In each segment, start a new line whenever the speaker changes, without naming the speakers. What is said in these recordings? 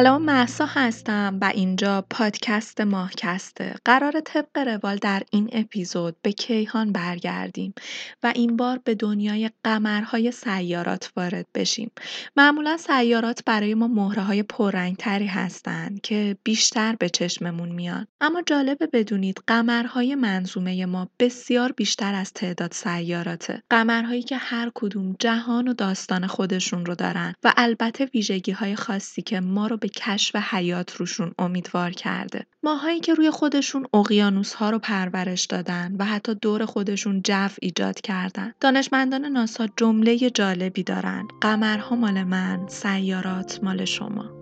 سلام محسا هستم و اینجا پادکست ماهکسته. قرار طبق روال در این اپیزود به کیهان برگردیم و این بار به دنیای قمرهای سیارات وارد بشیم. معمولا سیارات برای ما مهره های پررنگتری هستند که بیشتر به چشممون میان. اما جالبه بدونید قمرهای منظومه ما بسیار بیشتر از تعداد سیاراته. قمرهایی که هر کدوم جهان و داستان خودشون رو دارن و البته ویژگی های خاصی که ما رو به کشف حیات روشون امیدوار کرده. ماهایی که روی خودشون اقیانوس ها رو پرورش دادن و حتی دور خودشون جو ایجاد کردن. دانشمندان ناسا جمله جالبی دارن. قمرها مال من، سیارات مال شما.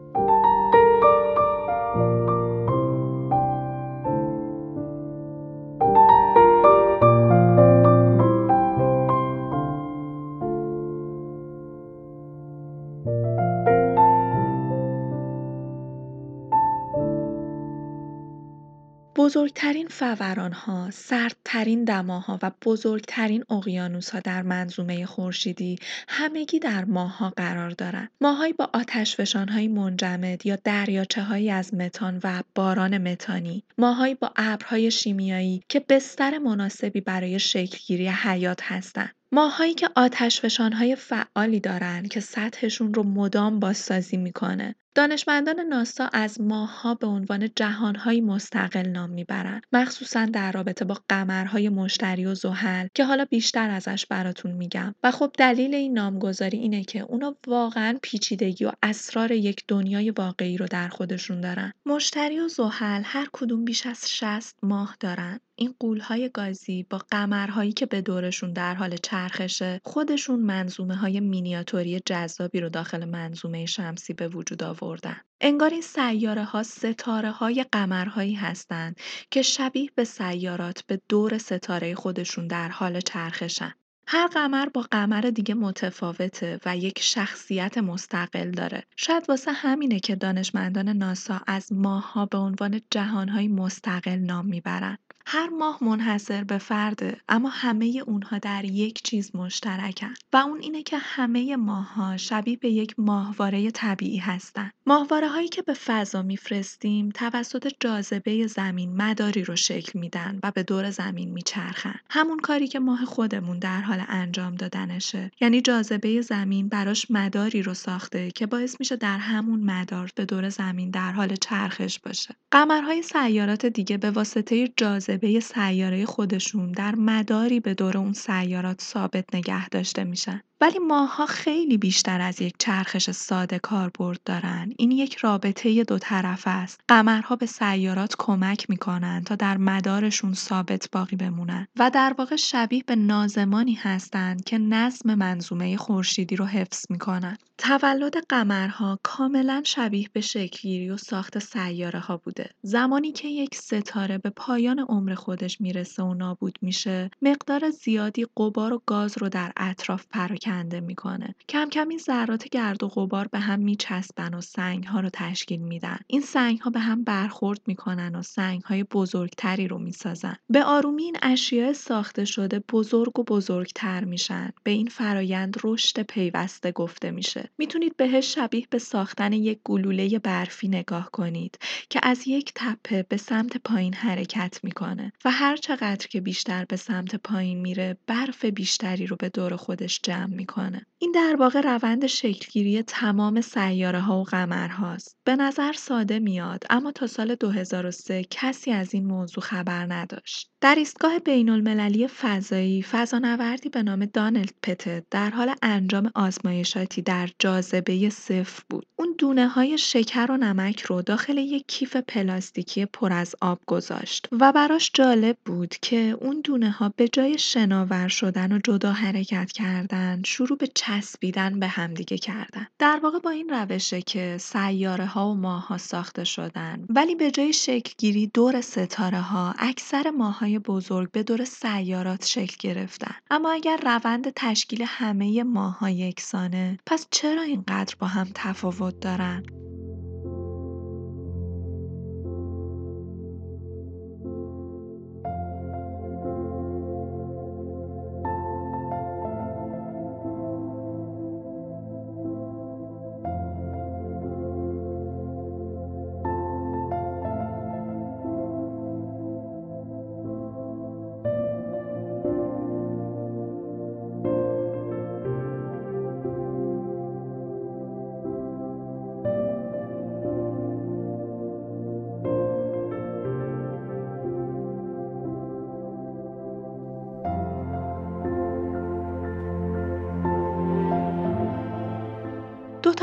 بزرگترین فوران‌ها، سردترین دماها و بزرگترین اقیانوس‌ها در منظومه خورشیدی همگی در ماه‌ها قرار دارند. ماه‌هایی با آتشفشان‌های منجمد یا دریاچه‌هایی از متان و باران متانی، ماه‌هایی با ابرهای شیمیایی که بستر مناسبی برای شکلگیری حیات هستند. ماهایی که آتشفشان‌های فعالی دارند که سطحشون رو مدام بازسازی می‌کنه دانشمندان ناسا از ماه‌ها به عنوان جهان‌هایی مستقل نام می‌برند مخصوصا در رابطه با قمرهای مشتری و زحل که حالا بیشتر ازش براتون میگم. و خب دلیل این نامگذاری اینه که اونا واقعا پیچیدگی و اسرار یک دنیای واقعی رو در خودشون دارن. مشتری و زحل هر کدوم بیش از 60 ماه دارن. این قولهای گازی با قمرهایی که به دورشون در حال چرخشه خودشون منظومه های مینیاتوری جذابی رو داخل منظومه شمسی به وجود آوردن. انگار این سیاره ها ستاره های قمرهایی هستند که شبیه به سیارات به دور ستاره خودشون در حال چرخشن. هر قمر با قمر دیگه متفاوته و یک شخصیت مستقل داره. شاید واسه همینه که دانشمندان ناسا از ماه‌ها به عنوان جهان‌های مستقل نام می‌برن. هر ماه منحصر به فرده اما همه اونها در یک چیز مشترکن و اون اینه که همه ماه‌ها شبیه به یک ماهواره طبیعی هستن. ماهواره هایی که به فضا میفرستیم توسط جاذبه زمین مداری رو شکل میدن و به دور زمین میچرخن. همون کاری که ماه خودمون در حال انجام دادنشه. یعنی جاذبه زمین براش مداری رو ساخته که باعث میشه در همون مدار به دور زمین در حال چرخش باشه. قمرهای سیارات دیگه به واسطه جاذبه جاذبه سیاره خودشون در مداری به دور اون سیارات ثابت نگه داشته میشن. ولی ماها خیلی بیشتر از یک چرخش ساده کاربرد دارن. این یک رابطه دو طرفه است. قمرها به سیارات کمک می‌کنن تا در مدارشون ثابت باقی بمونن و در واقع شبیه به نازمانی هستند که نظم منظومه خورشیدی رو حفظ می‌کنن. تولد قمرها کاملا شبیه به شکلگیری و ساخت سیاره ها بوده. زمانی که یک ستاره به پایان عمر خودش می‌رسه و نابود میشه، مقدار زیادی قبار و گاز رو در اطراف پراکنده کنده می‌کنه. کم کم این ذرات گرد و غبار به هم میچسبن و سنگ ها رو تشکیل میدن. این سنگ ها به هم برخورد می‌کنن و سنگ های بزرگتری رو می‌سازن. به آرومی این اشیاء ساخته شده بزرگ و بزرگتر میشن. به این فرایند رشد پیوسته گفته میشه. می‌تونید بهش شبیه به ساختن یک گلوله برفی نگاه کنید که از یک تپه به سمت پایین حرکت می‌کنه و هر چقدر که بیشتر به سمت پایین میره برف بیشتری رو به دور خودش جمع می‌کنه. این در واقع روند شکلگیری تمام سیاره ها و قمر هاست. به نظر ساده میاد اما تا سال 2003 کسی از این موضوع خبر نداشت. در ایستگاه بین المللی فضایی فضانوردی به نام دانلد پتت در حال انجام آزمایشاتی در جاذبه صفر بود. اون دونه های شکر و نمک رو داخل یک کیف پلاستیکی پر از آب گذاشت و براش جالب بود که اون دونه ها به جای شناور شدن و جدا حرکت کردن شروع به چسبیدن به همدیگه کردن. در واقع با این روشه که سیاره ها و ماه ها ساخته شدن ولی به جای شکلگیری دور ستاره ها اکثر ماه های بزرگ به دور سیارات شکل گرفتن. اما اگر روند تشکیل همه ماه ها یکسانه پس چرا اینقدر با هم تفاوت دارن؟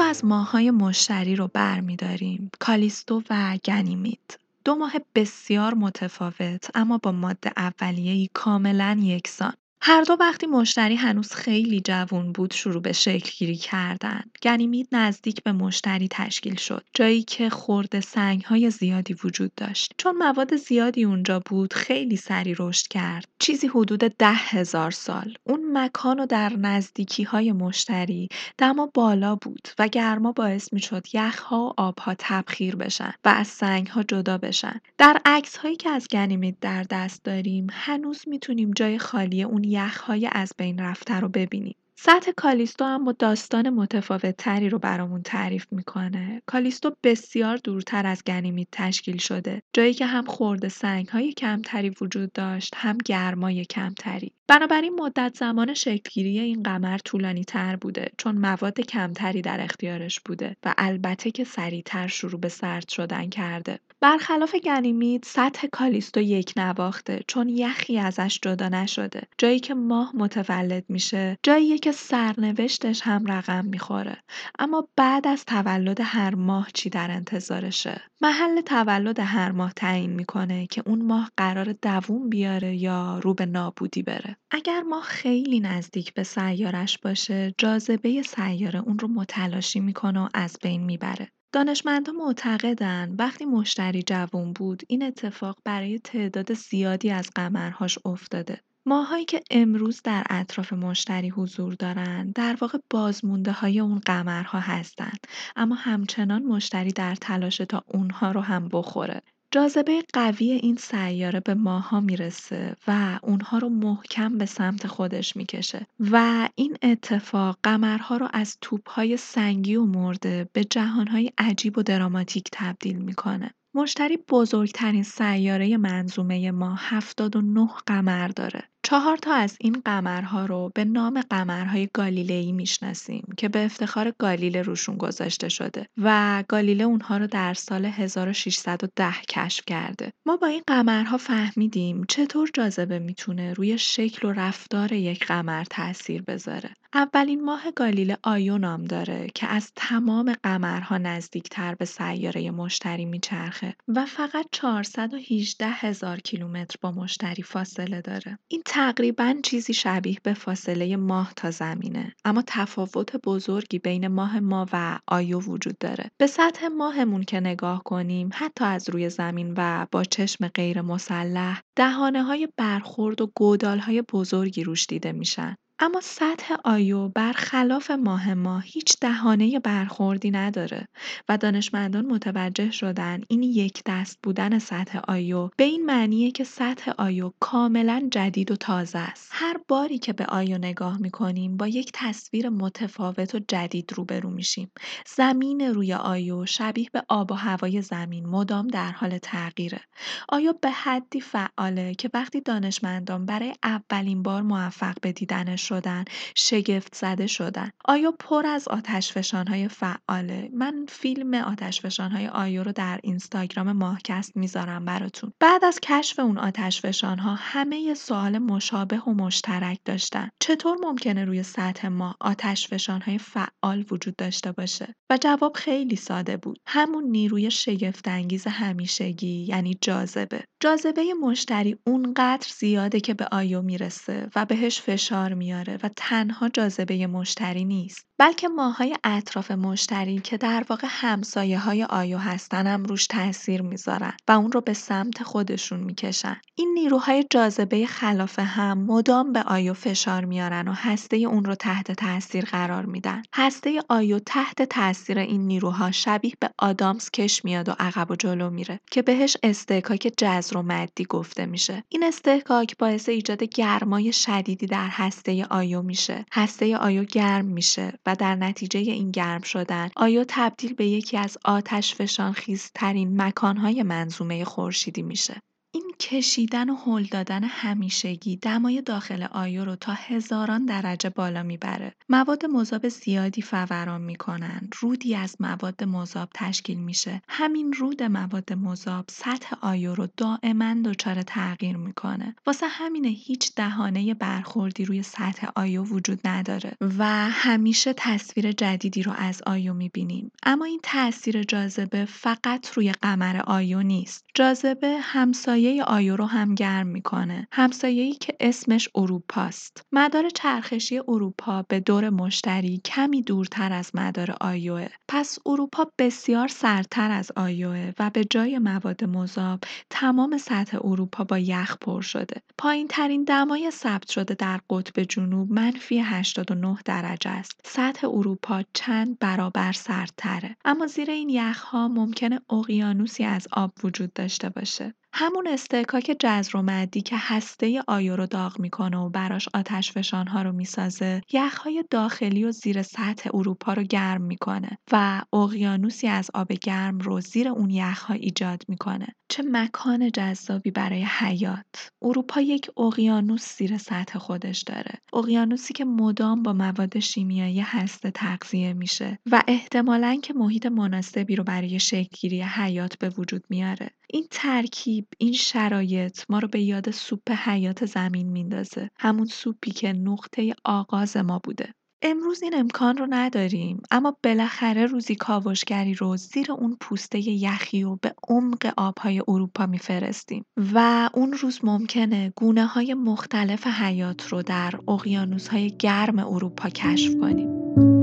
از ماه‌های مشتری رو برمیداریم کالیستو و گنیمید. دو ماه بسیار متفاوت اما با ماده اولیه‌ای کاملا یکسان. هر دو وقتی مشتری هنوز خیلی جوون بود شروع به شکل گیری کردن. گنیمید نزدیک به مشتری تشکیل شد. جایی که خورده سنگ های زیادی وجود داشت. چون مواد زیادی اونجا بود خیلی سری رشد کرد. چیزی حدود ده هزار سال. اون مکان و در نزدیکی های مشتری دما بالا بود و گرما باعث می شد یخها و آبها تبخیر بشن و از سنگ ها جدا بشن. در عکس هایی که از گنیمید در دست داریم هنوز می‌تونیم جای خالی اون یخهای از بین رفته رو ببینیم. سطح کالیستو اما داستان متفاوت تری رو برامون تعریف می‌کنه. کالیستو بسیار دورتر از گنیمید تشکیل شده. جایی که هم خورده سنگ های کمتری وجود داشت هم گرمای کمتری. بنابراین مدت زمان شکلگیری این قمر طولانی تر بوده چون مواد کمتری در اختیارش بوده و البته که سریعتر شروع به سرد شدن کرده. برخلاف گنیمید سطح کالیستو یک نواخته چون یخی ازش جدا نشده. جایی که ماه متولد میشه جایی که سرنوشتش هم رقم می‌خوره. اما بعد از تولد هر ماه چی در انتظارشه؟ محل تولد هر ماه تعیین می‌کنه که اون ماه قرار دووم بیاره یا رو به نابودی بره. اگر ماه خیلی نزدیک به سیارش باشه جاذبه سیاره اون رو متلاشی می‌کنه و از بین می‌بره. دانشمندان معتقدند وقتی مشتری جوون بود این اتفاق برای تعداد زیادی از قمرهاش افتاده. ماهایی که امروز در اطراف مشتری حضور دارند در واقع بازمونده های اون قمرها هستند اما همچنان مشتری در تلاش تا اونها رو هم بخوره جاذبه قوی این سیاره به ماها می‌رسه و اونها رو محکم به سمت خودش می‌کشه و این اتفاق قمرها رو از توپهای سنگی و مرده به جهانهای عجیب و دراماتیک تبدیل می‌کنه. مشتری بزرگترین سیاره منظومه ما 79 قمر داره. چهار تا از این قمرها رو به نام قمرهای گالیلئی می‌شناسیم که به افتخار گالیله روشون گذاشته شده و گالیله اونها رو در سال 1610 کشف کرده. ما با این قمرها فهمیدیم چطور جاذبه می‌تونه روی شکل و رفتار یک قمر تاثیر بذاره. اولین ماه گالیله آیو نام داره که از تمام قمرها نزدیکتر به سیاره مشتری میچرخه و فقط 418 هزار کیلومتر با مشتری فاصله داره. این تقریبا چیزی شبیه به فاصله ماه تا زمینه اما تفاوت بزرگی بین ماه ما و آیو وجود داره. به سطح ماهمون که نگاه کنیم حتی از روی زمین و با چشم غیر مسلح دهانه های برخورد و گودال های بزرگی روش دیده میشن. اما سطح آیو برخلاف ماه ما هیچ دهانه برخوردی نداره و دانشمندان متوجه شدن این یک دست بودن سطح آیو به این معنیه که سطح آیو کاملا جدید و تازه است. هر باری که به آیو نگاه می‌کنیم با یک تصویر متفاوت و جدید روبرو میشیم. زمین روی آیو شبیه به آب و هوای زمین مدام در حال تغییره. آیو به حدی فعاله که وقتی دانشمندان برای اولین بار موفق به دیدنش شدن شگفت زده شدن. آیا پر از آتش های فعاله؟ من فیلم آتش های آیو رو در اینستاگرام ماهکست می‌ذارم براتون. بعد از کشف اون آتش ها همه سوال مشابه و مشترک داشتن. چطور ممکنه روی سطح ما آتش های فعال وجود داشته باشه؟ و جواب خیلی ساده بود. همون نیروی شگفت انگیز همیشگی یعنی جاذبه. جاذبه مشتری اونقدر زیاده که به آیو می‌رسه و بهش فشار میاد و تنها جاذبه مشتری نیست. بلکه ماهای اطراف مشتری که در واقع همسایه های آیو هستن هم روش تاثیر می‌ذارن و اون رو به سمت خودشون می‌کشن. این نیروهای جاذبه خلاف هم مدام به آیو فشار میارن و هسته اون رو تحت تاثیر قرار میدن. هسته آیو تحت تاثیر این نیروها شبیه به آدامس کش میاد و عقب و جلو میره که بهش اصطکاک جزر و مدی گفته میشه. این اصطکاک باعث ایجاد گرمای شدیدی در هسته آیو میشه. هسته آیو گرم میشه. و در نتیجه این گرم شدن آیو تبدیل به یکی از آتش فشان خیزترین مکانهای منظومه خورشیدی میشه؟ این کشیدن و هل دادن همیشگی دمای داخل آیو رو تا هزاران درجه بالا می‌بره. مواد مذاب زیادی فوران می‌کنن. رودی از مواد مذاب تشکیل میشه. همین رود مواد مذاب سطح آیو رو دائما دچار تغییر می‌کنه. واسه همینه هیچ دهانه برخوردی روی سطح آیو وجود نداره و همیشه تصویر جدیدی رو از آیو می‌بینیم. اما این تاثیر جاذبه فقط روی قمر آیو نیست. جاذبه همسایه آیو رو هم گرم می‌کنه. همسایه‌ای که اسمش اروپاست. مدار چرخشی اروپا به دور مشتری کمی دورتر از مدار آیوه. پس اروپا بسیار سردتر از آیوه و به جای مواد مذاب تمام سطح اروپا با یخ پر شده. پایین ترین دمای ثبت شده در قطب جنوب منفی 89 درجه است. سطح اروپا چند برابر سردتره. اما زیر این یخها ممکنه اقیانوسی از آب وجود داشته باشه. همون استحکاک جزر و مدی که هسته آیو رو داغ می‌کنه و براش آتشفشانها رو می‌سازه یخهای داخلی و زیر سطح اروپا رو گرم می‌کنه و اقیانوسی از آب گرم رو زیر اون یخها ایجاد می‌کنه. چه مکان جذابی برای حیات! اروپا یک اقیانوس زیر سطح خودش داره. اقیانوسی که مدام با مواد شیمیایی هسته تغذیه میشه و احتمالا که محیط مناسبی رو برای شکلگیری حیات به وجود میاره. این ترکیب این شرایط ما رو به یاد سوپ حیات زمین میندازه. همون سوپی که نقطه آغاز ما بوده. امروز این امکان رو نداریم اما بالاخره روزی کاوشگری رو زیر اون پوسته یخی و به عمق آبهای اروپا میفرستیم. و اون روز ممکنه گونه های مختلف حیات رو در اقیانوس های گرم اروپا کشف کنیم.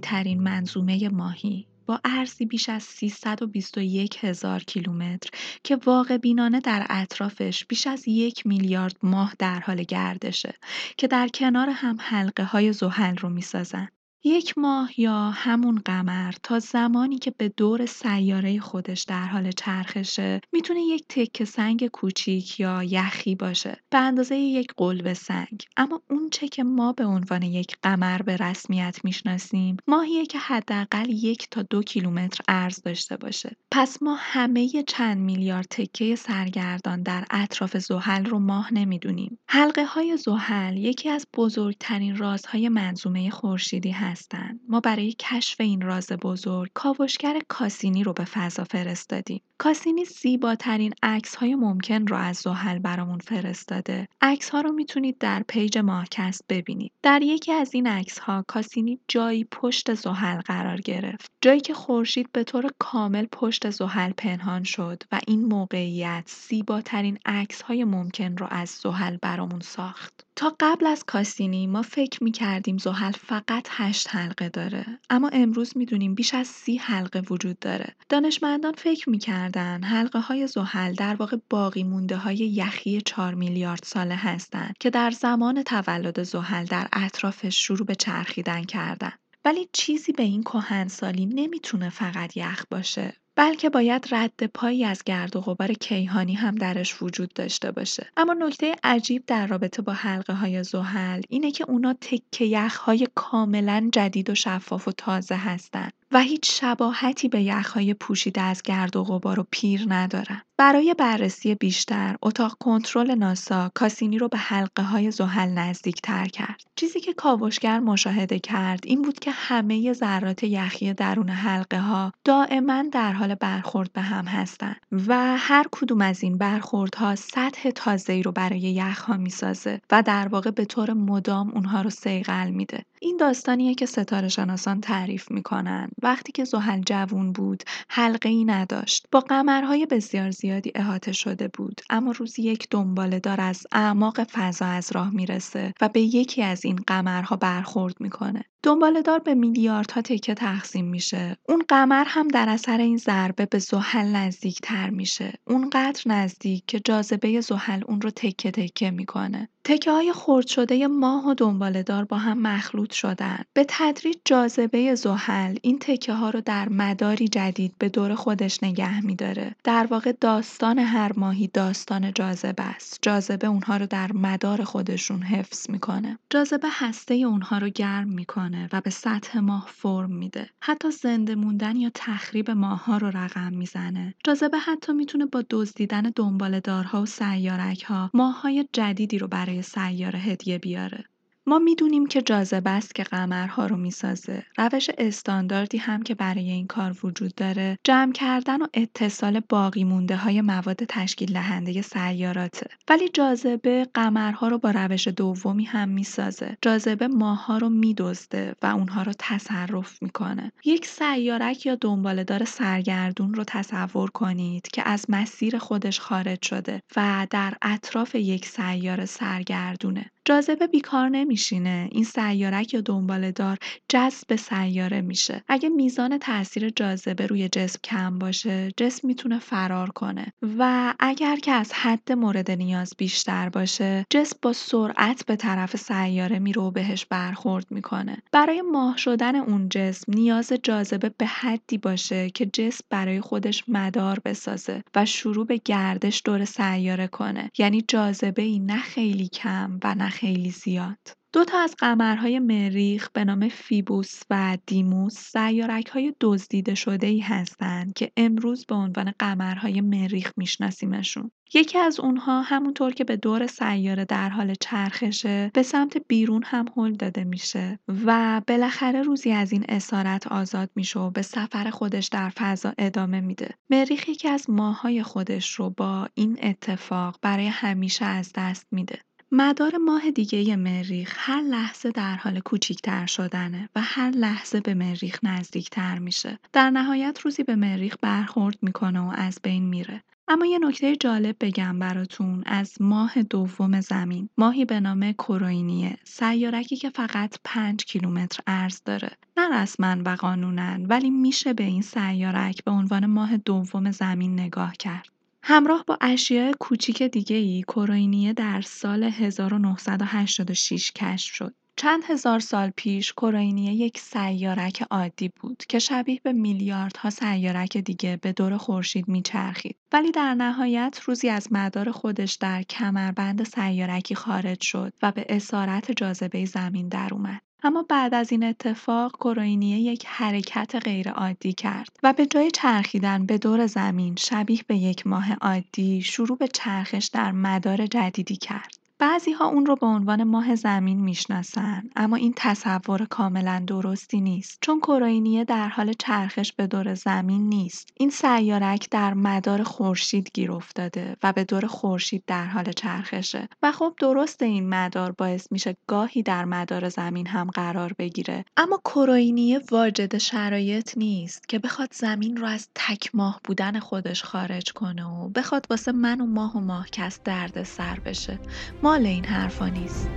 ترین منظومه ماهی. با ارزی بیش از 321 هزار کیلومتر که واقع بینانه در اطرافش بیش از یک میلیارد ماه در حال گردشه که در کنار هم حلقه های زحل رو می‌سازن. یک ماه یا همون قمر تا زمانی که به دور سیاره خودش در حال چرخشه می‌تونه یک تکه سنگ کوچیک یا یخی باشه به اندازه یک قلب سنگ. اما اون چه که ما به عنوان یک قمر به رسمیت می‌شناسیم ماهیه که حداقل یک تا دو کیلومتر عرض داشته باشه. پس ما همه چند میلیارد تکه سرگردان در اطراف زحل رو ماه نمی‌دونیم. حلقه های زحل یکی از بزرگترین رازهای منظومه خورشیدی هست. ما برای کشف این راز بزرگ کاوشگر کاسینی رو به فضا فرستادیم. کاسینی زیباترین عکس های ممکن رو از زحل برامون فرستاده. عکس ها رو می‌تونید در پیج ماهکست ببینید. در یکی از این عکس ها کاسینی جایی پشت زحل قرار گرفت. جایی که خورشید به طور کامل پشت زحل پنهان شد و این موقعیت زیباترین عکس های ممکن رو از زحل برامون ساخت. تا قبل از کاسینی ما فکر می‌کردیم زحل فقط هشت حلقه داره. اما امروز می‌دونیم بیش از سی حلقه وجود داره. دانشمندان فکر می‌کردن حلقه های زحل در واقع باقی مونده های یخی 4 میلیارد ساله هستند که در زمان تولد زحل در اطرافش شروع به چرخیدن کردن. ولی چیزی به این کهنسالی نمی‌تونه فقط یخ باشه. بلکه باید رد پایی از گرد و غبار کیهانی هم درش وجود داشته باشه اما نکته عجیب در رابطه با حلقه های زحل اینه که اونا تکه یخ های کاملا جدید و شفاف و تازه هستند و هیچ شباهتی به یخهای پوشیده از گرد و غبار و پیر ندارن. برای بررسی بیشتر، اتاق کنترل ناسا کاسینی رو به حلقه های زحل نزدیک تر کرد. چیزی که کاوشگر مشاهده کرد این بود که همه ذرات یخی درون حلقه ها دائما در حال برخورد به هم هستند و هر کدوم از این برخوردها سطح تازه‌ای رو برای یخها می‌سازه و در واقع به طور مدام اونها رو سیقل میده. این داستانیه که ستاره شناسان تعریف می‌کنن وقتی که زحل جوون بود حلقه ای نداشت با قمرهای بسیار زیادی احاطه شده بود. اما روزی یک دنباله دار از اعماق فضا از راه می‌رسه و به یکی از این قمرها برخورد می‌کنه. دار به میلیاردها تکه تقسیم میشه. اون قمر هم در اثر این ضربه به زحل نزدیکتر میشه. اونقدر نزدیک که جاذبه زحل اون رو تکه تکه می‌کنه. تکه های خرد شده ماه و دار با هم مخلوط شدن. به تدریج جاذبه زحل این تکه ها رو در مداری جدید به دور خودش نگه میداره. در واقع داستان هر ماهی داستان جاذبه است. جاذبه اونها رو در مدار خودشون حفظ می‌کنه. جاذبه هسته اونها رو گرم می‌کنه و به سطح ماه فرم میده. حتی زنده موندن یا تخریب ماهها رو رقم می‌زنه. جاذبه حتی می‌تونه با دزدیدن دارها و سیارک ها ماههای جدیدی رو برای سیاره هدیه بیاره. ما می‌دونیم که جاذبه است که قمرها رو می‌سازه. روش استانداردی هم که برای این کار وجود داره جمع کردن و اتصال باقی مونده های مواد تشکیل دهنده سیاراته. ولی جاذبه قمرها رو با روش دومی هم می‌سازه. جاذبه ماهها رو میدزده و اونها رو تصرف می‌کنه. یک سیارک یا دنبالهدار سرگردون رو تصور کنید که از مسیر خودش خارج شده و در اطراف یک سیاره سرگردونه. جاذبه بیکار نمیشینه. این سیارک یا دار جذب سیاره میشه. اگه میزان تاثیر جاذبه روی جسم کم باشه جسم می‌تونه فرار کنه. و اگر که از حد مورد نیاز بیشتر باشه جسم با سرعت به طرف سیاره میره و بهش برخورد می‌کنه. برای ماه شدن اون جسم نیاز جاذبه به حدی باشه که جسم برای خودش مدار بسازه و شروع به گردش دور سیاره کنه. یعنی جاذبه ای نه خیلی کم و نه خیلی زیاد. دو تا از قمرهای مریخ به نام فیبوس و دیموس های دزدیده شده ای هستند که امروز به عنوان قمرهای مریخ میشناسیمشون. یکی از اونها همونطور که به دور سیاره در حال چرخشه به سمت بیرون هم هل داده میشه و بالاخره روزی از این اسارت آزاد میشه و به سفر خودش در فضا ادامه میده. مریخ یکی از ماهای خودش رو با این اتفاق برای همیشه از دست میده. مدار ماه دیگه مریخ هر لحظه در حال کوچیکتر شدنه و هر لحظه به مریخ نزدیکتر میشه. در نهایت روزی به مریخ برخورد می‌کنه و از بین میره. اما یه نکته جالب بگم براتون از ماه دوم زمین ماهی به نام کروینیه سیارکی که فقط 5 کیلومتر عرض داره نه رسما و قانونن ولی میشه به این سیارک به عنوان ماه دوم زمین نگاه کرد همراه با اشیاء کوچیک دیگه‌ای کروینیه در سال 1986 کشف شد. چند هزار سال پیش کروینیه یک سیارک عادی بود که شبیه به میلیاردها سیارک دیگه به دور خورشید میچرخید ولی در نهایت روزی از مدار خودش در کمربند سیارکی خارج شد و به اسارت جاذبه زمین در. اما بعد از این اتفاق کروینیه یک حرکت غیرعادی کرد و به جای چرخیدن به دور زمین شبیه به یک ماه عادی شروع به چرخش در مدار جدیدی کرد. ها اون رو به عنوان ماه زمین می‌شناسن اما این تصور کاملا درستی نیست چون کروینیه در حال چرخش به دور زمین نیست. این سیارک در مدار خورشید گیر افتاده و به دور خورشید در حال چرخشه و خب درست این مدار باعث میشه گاهی در مدار زمین هم قرار بگیره. اما کروینیه واجد شرایط نیست که بخواد زمین رو از تک ماه بودن خودش خارج کنه و بخواد واسه من و ماه و ماه کس درد سر بشه. ما مال این حرفا نیست.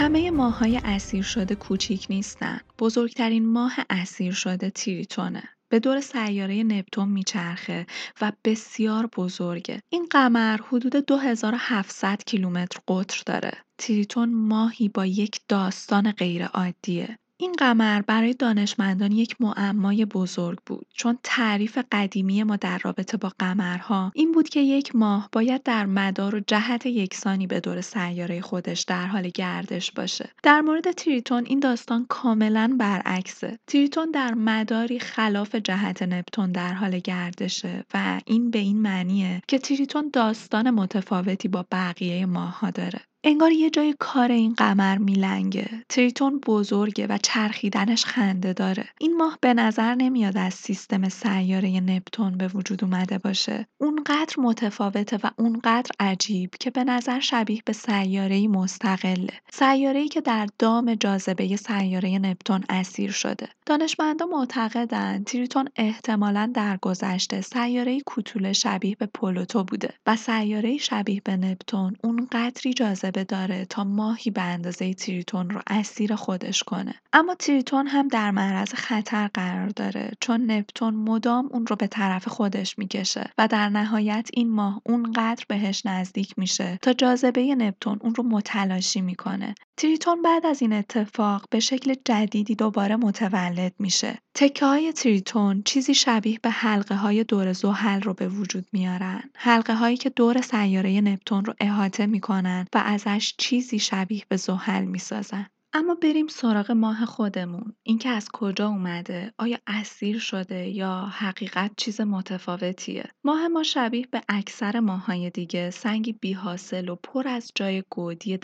همه ماه‌های اسیر شده کوچیک نیستن. بزرگترین ماه اسیر شده تریتونه. به دور سیاره نپتون میچرخه و بسیار بزرگه. این قمر حدود 2700 کیلومتر قطر داره. تریتون ماهی با یک داستان غیرعادیه. این قمر برای دانشمندان یک معمای بزرگ بود. چون تعریف قدیمی ما در رابطه با قمرها این بود که یک ماه باید در مدار و جهت یکسانی به دور سیاره خودش در حال گردش باشه. در مورد تریتون این داستان کاملا برعکسه. تریتون در مداری خلاف جهت نپتون در حال گردشه و این به این معنیه که تریتون داستان متفاوتی با بقیه ماهها داره. انگار یه جای کار این قمر میلنگه. تریتون بزرگه و چرخیدنش خنده داره. این ماه به نظر نمیاد از سیستم سیاره نپتون به وجود اومده باشه. اونقدر متفاوته و اونقدر عجیب که به نظر شبیه به سیاره‌ای مستقله. سیاره‌ای که در دام جاذبه سیاره نپتون اسیر شده. دانشمندان معتقدند تریتون احتمالا در گذشته سیاره‌ای کوتوله شبیه به پلوتو بوده و سیاره شبیه به نپتون اونقدری جاذبه داره تا ماهی به اندازه تریتون رو اسیر خودش کنه. اما تریتون هم در معرض خطر قرار داره چون نپتون مدام اون رو به طرف خودش می‌کشه و در نهایت این ماه اونقدر بهش نزدیک میشه تا جاذبه نپتون اون رو متلاشی می‌کنه. تریتون بعد از این اتفاق به شکل جدیدی دوباره متولد میشه. تکه های تریتون چیزی شبیه به حلقه های دور زحل رو به وجود میارن. حلقه هایی که دور سیاره نپتون رو احاطه می‌کنن و ازش چیزی شبیه به زحل می‌سازن. اما بریم سراغ ماه خودمون. اینکه از کجا اومده؟ آیا اسیر شده یا حقیقت چیز متفاوتیه؟ ماه ما شبیه به اکثر ماه‌های دیگه سنگی بی‌حاصل و پر از جای گودی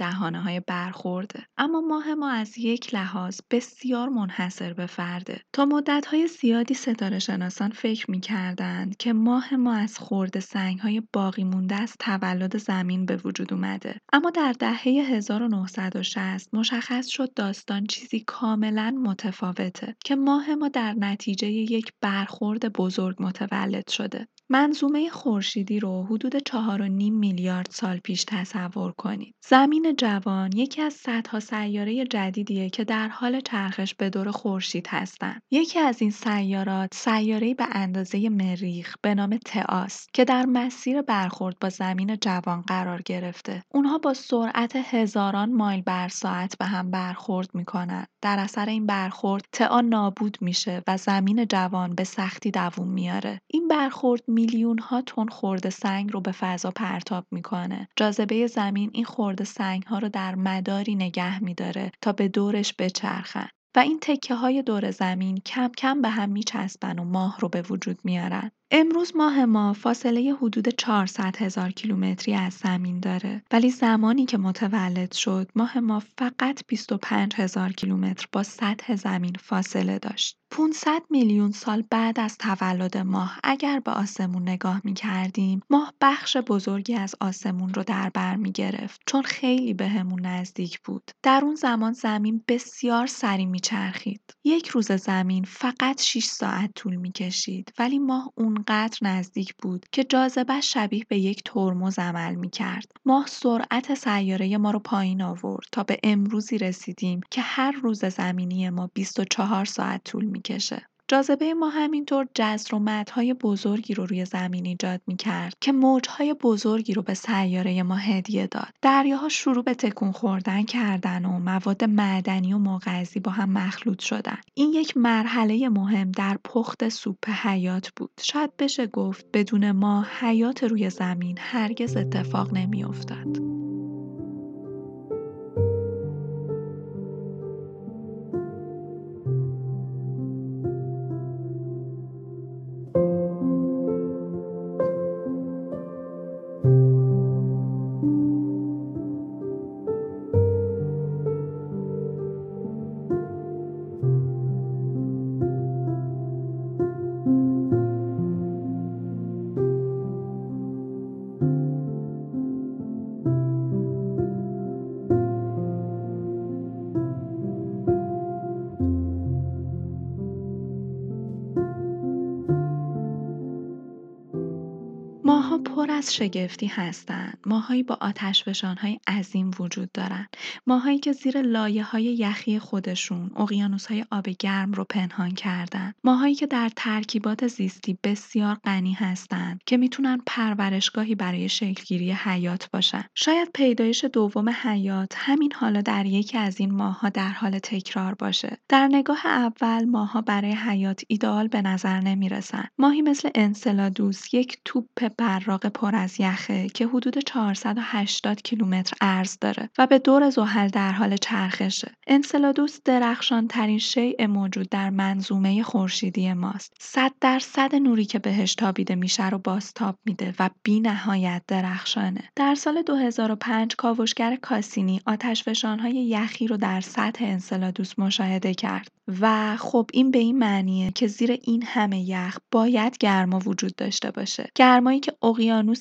های برخورده. اما ماه ما از یک لحاظ بسیار منحصر به فرده. تا مدت‌های زیادی ستاره شناسان فکر می‌کردند که ماه ما از خورد سنگ‌های باقی مونده از تولد زمین به وجود اومده. اما در دهه 1960 مشخص شد داستان چیزی کاملا متفاوته که ماه ما در نتیجه یک برخورد بزرگ متولد شده. منظومه خورشیدی رو حدود 4.5 میلیارد سال پیش تصور کنید. زمین جوان یکی از صدها سیاره جدیدیه که در حال چرخش به دور خورشید هستند. یکی از این سیارات سیاره‌ای به اندازه مریخ به نام تئاس که در مسیر برخورد با زمین جوان قرار گرفته. اونها با سرعت هزاران مایل بر ساعت به هم برخورد می‌کنن. در اثر این برخورد تئا نابود میشه و زمین جوان به سختی دووم میاره. این برخورد میلیون ها تن خورده سنگ رو به فضا پرتاب می‌کنه. جاذبه زمین این خورده سنگ ها رو در مداری نگه میداره تا به دورش بچرخن. و این تکه های دور زمین کم کم به هم میچسبن و ماه رو به وجود میارن. امروز ماه ما فاصله حدود 400 هزار کیلومتری از زمین داره ولی زمانی که متولد شد ماه ما فقط 25 هزار کیلومتر با سطح زمین فاصله داشت. 500 میلیون سال بعد از تولد ماه اگر به آسمون نگاه می کردیم ماه بخش بزرگی از آسمون رو در بر می گرفت چون خیلی بهمون به نزدیک بود. در اون زمان زمین بسیار سریع می چرخید. یک روز زمین فقط 6 ساعت طول می کشید ولی ماه اون اونقدر نزدیک بود که جاذبه شبیه به یک ترمز عمل می کرد. ماه سرعت سیاره ما رو پایین آورد تا به امروزی رسیدیم که هر روز زمینی ما 24 ساعت طول می‌کشه. جاذبه ما همینطور جزر و مدهای بزرگی رو روی زمین ایجاد می کرد که موجهای بزرگی رو به سیاره ما هدیه داد. دریاها شروع به تکون خوردن کردن و مواد معدنی و مغذی با هم مخلوط شدن. این یک مرحله مهم در پخت سوپ حیات بود. شاید بشه گفت بدون ما حیات روی زمین هرگز اتفاق نمی از شگفتی هستند. ماهایی با های عظیم وجود دارند. ماهایی که زیر های یخی خودشون های آب گرم رو پنهان کردن. ماهایی که در ترکیبات زیستی بسیار غنی هستند که می‌تونن پرورشگاهی برای شکلگیری حیات باشن. شاید پیدایش دوم حیات همین حالا در یکی از این ماهها در حال تکرار باشه. در نگاه اول ماهها برای حیات ایدئال به نظر نمی‌رسن. ماهی مثل انسلادوس یک توپ براق پر از یخه که حدود 480 کیلومتر عرض داره و به دور زحل در حال چرخشه. انسلادوس درخشان ترین شیء موجود در منظومه خورشیدی ماست. 100 درصد نوری که بهش تابیده میشه رو بازتاب میده و بی نهایت درخشانه. در سال 2005 کاوشگر کاسینی آتشفشانهای یخی رو در سطح انسلادوس مشاهده کرد و خب این به این معنیه که زیر این همه یخ باید گرما وجود داشته باشه. گرمایی که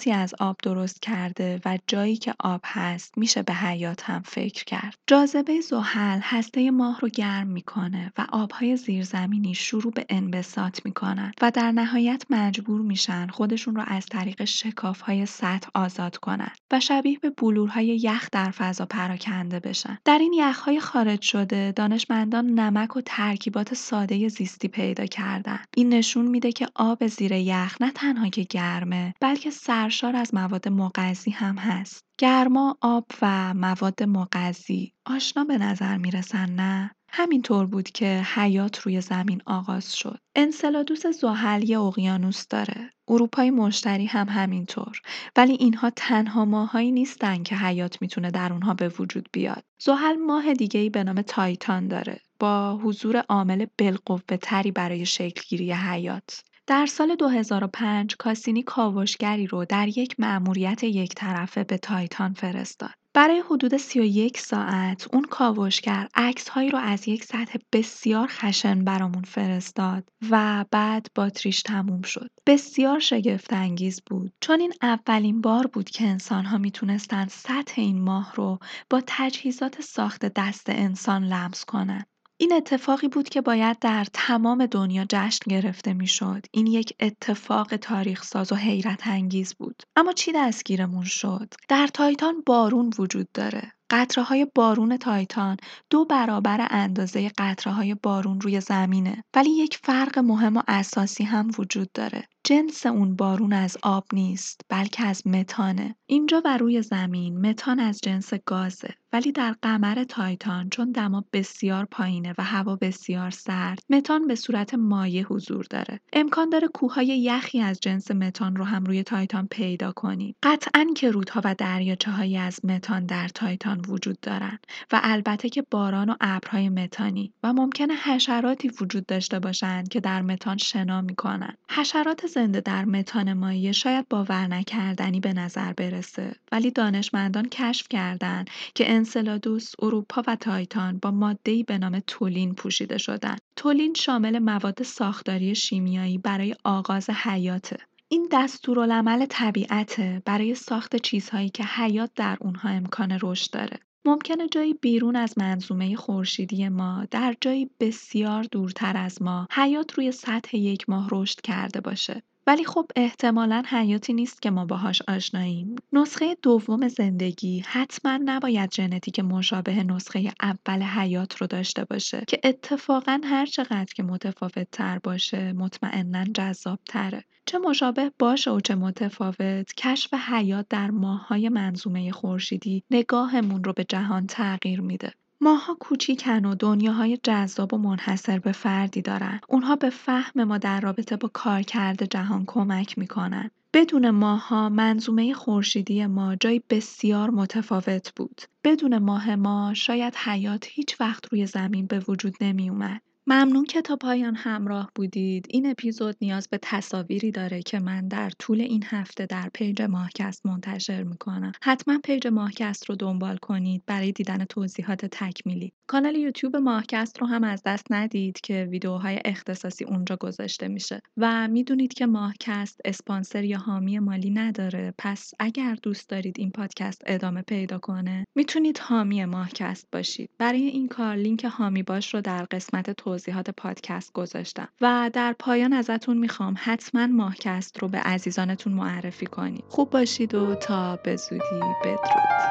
اقیانوسی از آب درست کرده و جایی که آب هست میشه به حیات هم فکر کرد. جاذبه زحل هسته ماه رو گرم می‌کنه و آبهای زیرزمینی شروع به انبساط می‌کنن و در نهایت مجبور میشن خودشون رو از طریق شکافهای سطح آزاد کنن و شبیه به بلورهای یخ در فضا پراکنده بشن. در این یخهای خارج شده دانشمندان نمک و ترکیبات ساده زیستی پیدا کردن. این نشون میده که آب زیر یخ نه تنها که گرمه بلکه سرشار از مواد مغذی هم هست. گرما، آب و مواد مغذی آشنا به نظر می‌رسن نه؟ همینطور بود که حیات روی زمین آغاز شد. انسلادوس زحل یه اقیانوس داره. اروپای مشتری هم همینطور. ولی اینها تنها ماهایی نیستن که حیات می‌تونه در اونها به وجود بیاد. زحل ماه دیگه ای به نام تایتان داره. با حضور عامل بالقوه تری برای شکلگیری حیات. در سال 2005 کاسینی کاوشگری رو در یک مأموریت یک طرفه به تایتان فرستاد. برای حدود 31 ساعت اون کاوشگر عکس‌هایی رو از یک سطح بسیار خشن برامون فرستاد و بعد باتریش تموم شد. بسیار شگفت انگیز بود چون این اولین بار بود که انسان‌ها می‌تونستن سطح این ماه رو با تجهیزات ساخت دست انسان لمس کنن. این اتفاقی بود که باید در تمام دنیا جشن گرفته می‌شد. این یک اتفاق تاریخ ساز و حیرت انگیز بود. اما چی دستگیرمون شد؟ در تایتان بارون وجود داره. های بارون تایتان دو برابر اندازه های بارون روی زمینه ولی یک فرق مهم و اساسی هم وجود داره جنس اون بارون از آب نیست بلکه از متانه. اینجا و روی زمین متان از جنس گازه ولی در قمر تایتان چون دما بسیار پایینه و هوا بسیار سرد متان به صورت مایع حضور داره. امکان داره کوههای یخی از جنس متان رو هم روی تایتان پیدا کنید قطعا که رودها و دریاچه هایی از متان در تایتان وجود دارند و البته که باران و ابرهای متانی و ممکنه حشراتی وجود داشته باشند که در متان شنا می‌کنند حشرات زنده در متان مایع شاید باور نکردنی به نظر برسه. ولی دانشمندان کشف کردند که انسلادوس اروپا و تایتان با ماده‌ای به نام تولین پوشیده شدند تولین شامل مواد ساختاری شیمیایی برای آغاز حیاته. این دستورالعمل طبیعته برای ساخت چیزهایی که حیات در اونها امکان رشد داره. ممکنه جایی بیرون از منظومه خورشیدی ما در جایی بسیار دورتر از ما حیات روی سطح یک ماه رشد کرده باشه. ولی خب احتمالا حیاتی نیست که ما باهاش آشناییم. نسخه دوم زندگی حتما نباید ژنتیک مشابه نسخه اول حیات رو داشته باشه که اتفاقا هر چقدر که متفاوت تر باشه مطمئنا جذاب تره. چه مشابه باشه و چه متفاوت کشف حیات در ماههای منظومه خورشیدی نگاهمون رو به جهان تغییر میده. ماها کوچیکن و دنیاهای جذاب و منحصر به فردی دارن. اونها به فهم ما در رابطه با کارکرد جهان کمک می‌کنن. بدون ماها منظومه خورشیدی ما جای بسیار متفاوت بود. بدون ماه ما شاید حیات هیچ وقت روی زمین به وجود نمی اومد. ممنون که تا پایان همراه بودید. این اپیزود نیاز به تصاویری داره که من در طول این هفته در پیج ماهکست منتشر می‌کنم. حتما پیج ماهکست رو دنبال کنید برای دیدن توضیحات تکمیلی. کانال یوتیوب ماهکست رو هم از دست ندید که ویدیوهای اختصاصی اونجا گذاشته میشه و می‌دونید که ماهکست اسپانسر یا حامی مالی نداره پس اگر دوست دارید این پادکست ادامه پیدا کنه می‌تونید حامی ماهکست باشید برای این کار لینک حامی باش رو در قسمت توضیحات پادکست گذاشتم. و در پایان ازتون می‌خوام حتما ماهکست رو به عزیزانتون معرفی کنید. خوب باشید و تا به زودی بدرود.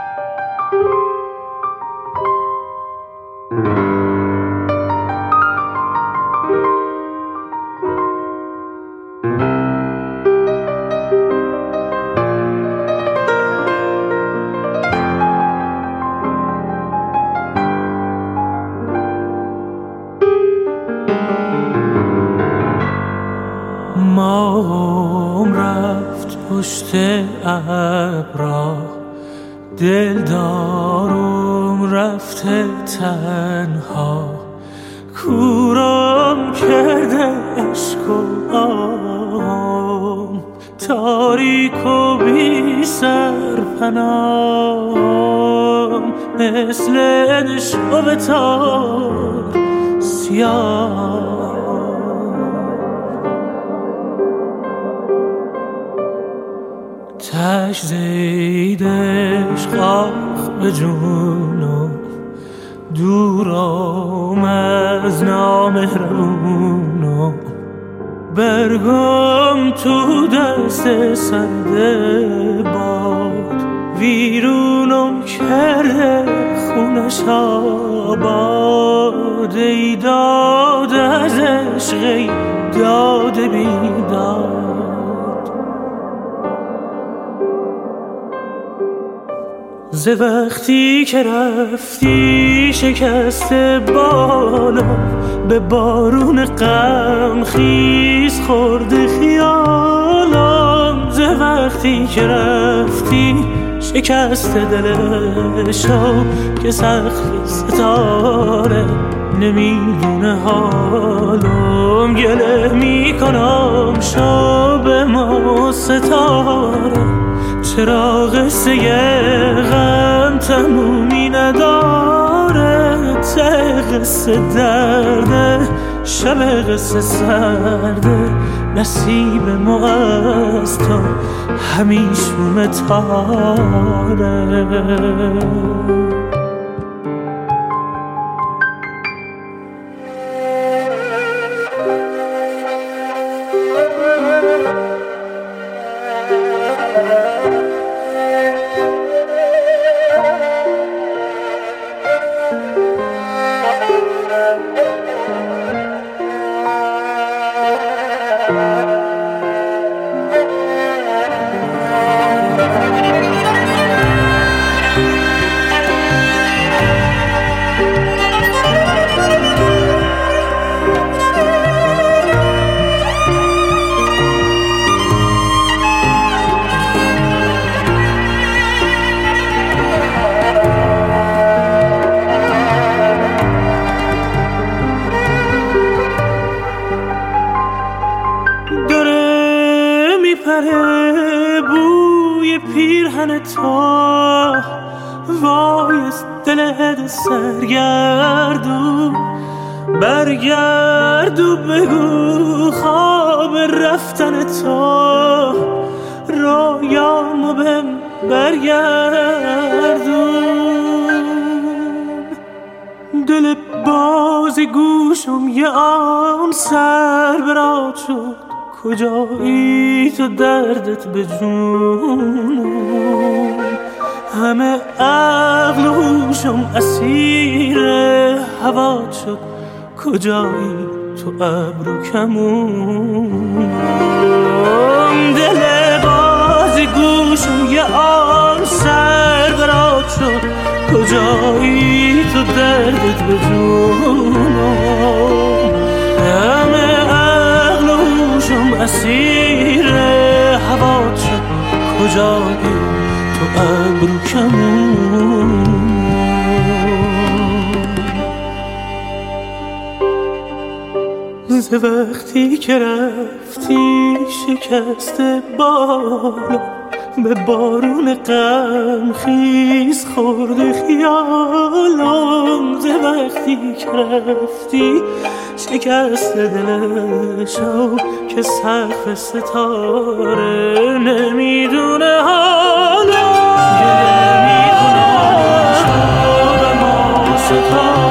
دارم رفته تنها کورم کرده عشق و آم تاریک و بی سرپنام مثل نشو تار سیاه. جونم دورم از نامهربونم برگم تو دست سرده باد. ویرونم کرده خونش آباد. ای داد از عشقی داد بیداد. ز وقتی که رفتی شکست بالا به بارون غم خیز خورده خیالم. ز وقتی که رفتی شکست دلشو که سخت ستاره نمی‌دونه حالم. گله می‌کنم شب ما ستاره. چرا قصه غم تمومی نداره ته قصه درده شب قصه سرده نصیب ما از تو همیشون تاره پیرهن تو. وای دل سرگردو. برگردو بگو خواب رفتن تو. رویامو بهم برگردون دل باز گوشم یه آن سر برات شد کجایی تو دردت به همه عقل و هوشم اسیر هوا شد. کجایی تو ابرو کمون دل باز گوشم یه آن سر برات شد. کجایی تو دردت به جون اسیر هوا کجایی تو ابرو کمون. وقتی که رفتی شکست بالا. به بارون غم خیز خورده خیالم ز وقتی که رفتی شکست دلشو که سقف ستاره نمی‌دونه حالا. به ما ستاره.